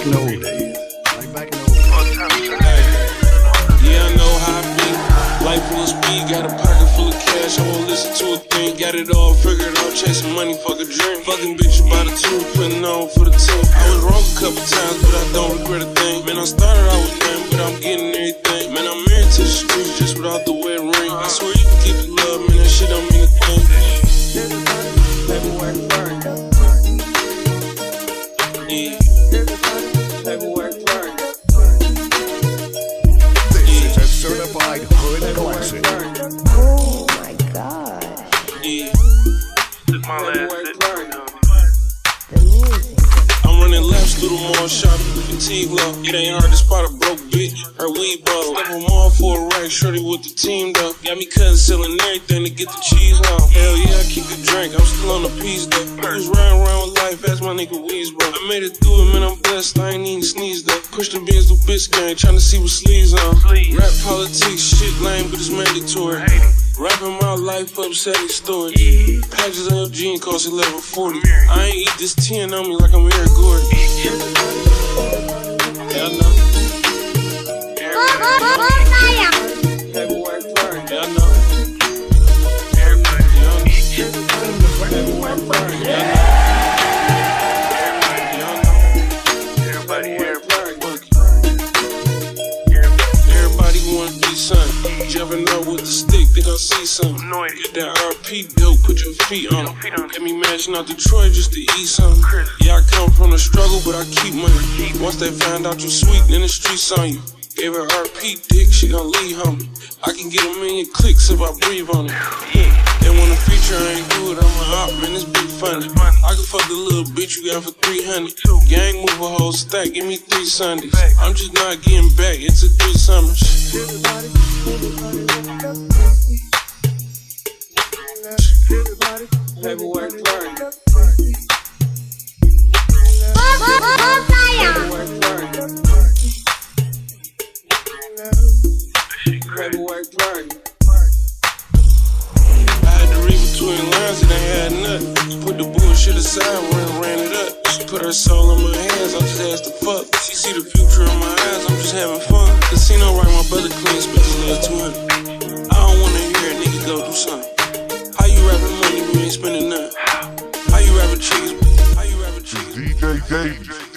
back in the old days. Like back in the old days. Yeah, I know how I be. Life full of speed, got a pocket full of cash. I won't listen to a thing. Got it all figured out, chasing money, fuck a dream. Fucking bitches by the two, putting on for the team. I was wrong a couple times, but I don't regret a thing. Man, I started out with nothing, but I'm getting everything. Man, I'm married to the streets just without the wet ring. I swear you can keep the love, man, that shit don't mean a thing. Paperwork burn. Yeah. Got me cutting, selling everything to get the cheese long. Hell yeah, I keep the drink, I'm still on the peas though. Nigga Weez, bro. I made it through it, man, I'm blessed, I ain't even sneezed though. Push the Benz, do bitch gang, tryna see what sleeves on. Rap politics, shit lame, but it's mandatory. Rapping my life up, setting stories. Patches of LG and cost 1140. I ain't eat this 10 on me like I'm Eric Gordon. Yeah, Jumping up with the stick, think I see something. Get that RP dope, put your feet on it. Got me mashing out Detroit just to eat something. Yeah, I come from the struggle, but I keep money. Once they find out you sweet, then the streets on you. Gave her RP dick, she gon' leave homie. I can get a million clicks if I breathe on it. Yeah. Ain't good, I'm man, this funny. I can fuck the little bitch you got for 300. Gang move a whole stack, give me three Sundays. I'm just not getting back, it's a three summers. Paperwork burn. Paperwork burn. Paperwork burn read between lines and I had nothing. Put the bullshit aside when ran it up. She put her soul in my hands, I just asked the fuck. She see the future in my eyes, I'm just having fun. Casino right, my brother clean, spent the last 200. I don't wanna hear a nigga go do something. How you rapping money, you ain't spending none? How you rapping chicks? How you rapping cheese? DJ Davy.